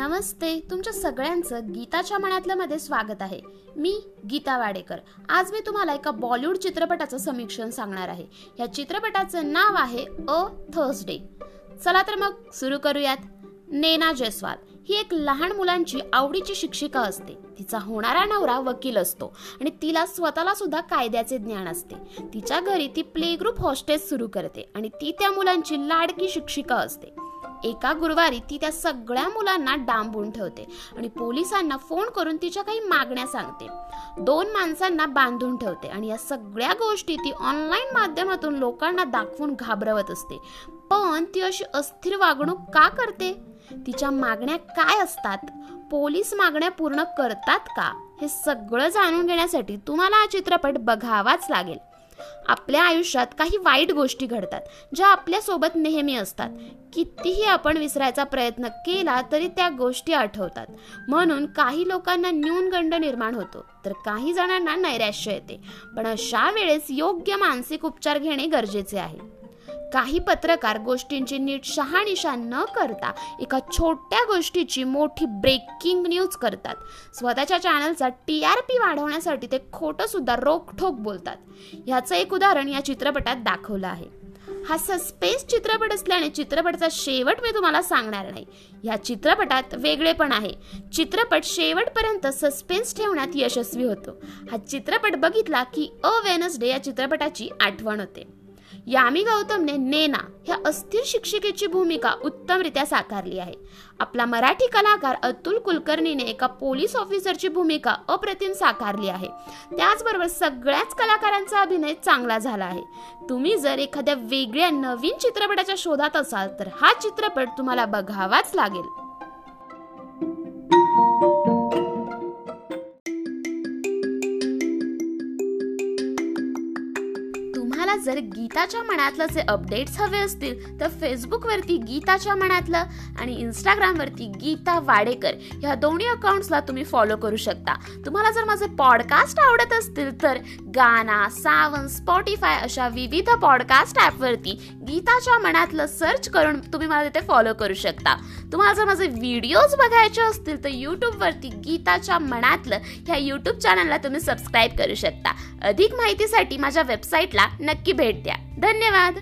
नमस्ते तुमच्या सगळ्यांचं गीताच्या मनातलं मध्ये स्वागत आहे. मी गीता वाडेकर. आज मी तुम्हाला एका बॉलिवूड चित्रपटाचं समीक्षण सांगणार आहे. या चित्रपटाचं नाव आहे अ थर्सडे. चला तर मग सुरू करूयात. नेना जयस्वाल ही एक लहान मुलांची आवडीची शिक्षिका असते. तिचा होणारा नवरा वकील असतो आणि तिला स्वतःला सुद्धा कायद्याचे ज्ञान असते. तिच्या घरी ती प्ले ग्रुप हॉस्टेल सुरू करते आणि ती त्या मुलांची लाडकी शिक्षिका असते. एका गुरुवारी ती त्या सगळ्या मुलांना डांबून ठेवते आणि पोलिसांना फोन करून तिच्या काही मागण्या सांगते. दोन माणसांना बांधून ठेवते आणि या सगळ्या गोष्टी ती ऑनलाईन माध्यमातून लोकांना दाखवून घाबरवत असते. पण ती अशी अस्थिर वागणूक का करते? तिच्या मागण्या काय असतात? पोलीस मागण्या पूर्ण करतात का? हे सगळं जाणून घेण्यासाठी तुम्हाला हा चित्रपट बघावाच लागेल. आपल्या आयुष्यात काही वाईट गोष्टी घडतात ज्या आपल्यासोबत नेहमी असतात. कितीही आपण विसरायचा प्रयत्न केला तरी त्या गोष्टी आठवतात. म्हणून काही लोकांना न्यूनगंड निर्माण होतो तर काही जणांना नैराश्य येते. पण अशा वेळेस योग्य मानसिक उपचार घेणे गरजेचे आहे. काही पत्रकार गोष्टींची नीट शहानिशा न करता एका छोट्या गोष्टीची मोठी ब्रेकिंग न्यूज करतात. स्वतःच्या चॅनलचा टी आर पी वाढवण्यासाठी ते खोटं सुद्धा रोखठोक बोलतात. ह्याचं एक उदाहरण या चित्रपटात दाखवलं आहे. हा सस्पेन्स चित्रपट असल्याने चित्रपटाचा शेवट मी तुम्हाला सांगणार नाही. या चित्रपटात वेगळे पण आहे. चित्रपट शेवटपर्यंत सस्पेन्स ठेवण्यात यशस्वी होतो. हा चित्रपट बघितला की अ वेनसडे या चित्रपटाची आठवण होते. यामी गौतमने नेना ह्या अस्थिर शिक्षिकेची भूमिका उत्तमरित्या साकारली आहे. आपला मराठी कलाकार अतुल कुलकर्णीने एका पोलीस ऑफिसरची भूमिका अप्रतिम साकारली आहे. त्याचबरोबर सगळ्याच कलाकारांचा अभिनय चांगला झाला आहे. तुम्ही जर एखाद्या वेगळ्या नवीन चित्रपटाच्या शोधात असाल तर हा चित्रपट तुम्हाला बघावाच लागेल. तुम्हाला जर गीताच्या मनातलं जे अपडेट्स हवे असतील तर फेसबुकवरती गीताच्या मनातलं आणि इंस्टाग्रामवरती गीता वाडेकर ह्या दोन्ही अकाउंट्सला तुम्ही फॉलो करू शकता. तुम्हाला जर माझे पॉडकास्ट आवडत असतील तर गाना सावन स्पॉटीफाय अशा विविध पॉडकास्ट ॲपवरती गीताच्या मनातलं सर्च करून तुम्ही मला तिथे फॉलो करू शकता. तुम्हाला जर माझे व्हिडिओज बघायचे असतील तर यूट्यूबवरती गीताच्या मनातलं ह्या यूट्यूब चॅनलला तुम्ही सबस्क्राईब करू शकता. अधिक माहितीसाठी माझ्या वेबसाईटला नक्की भेट द्या. धन्यवाद!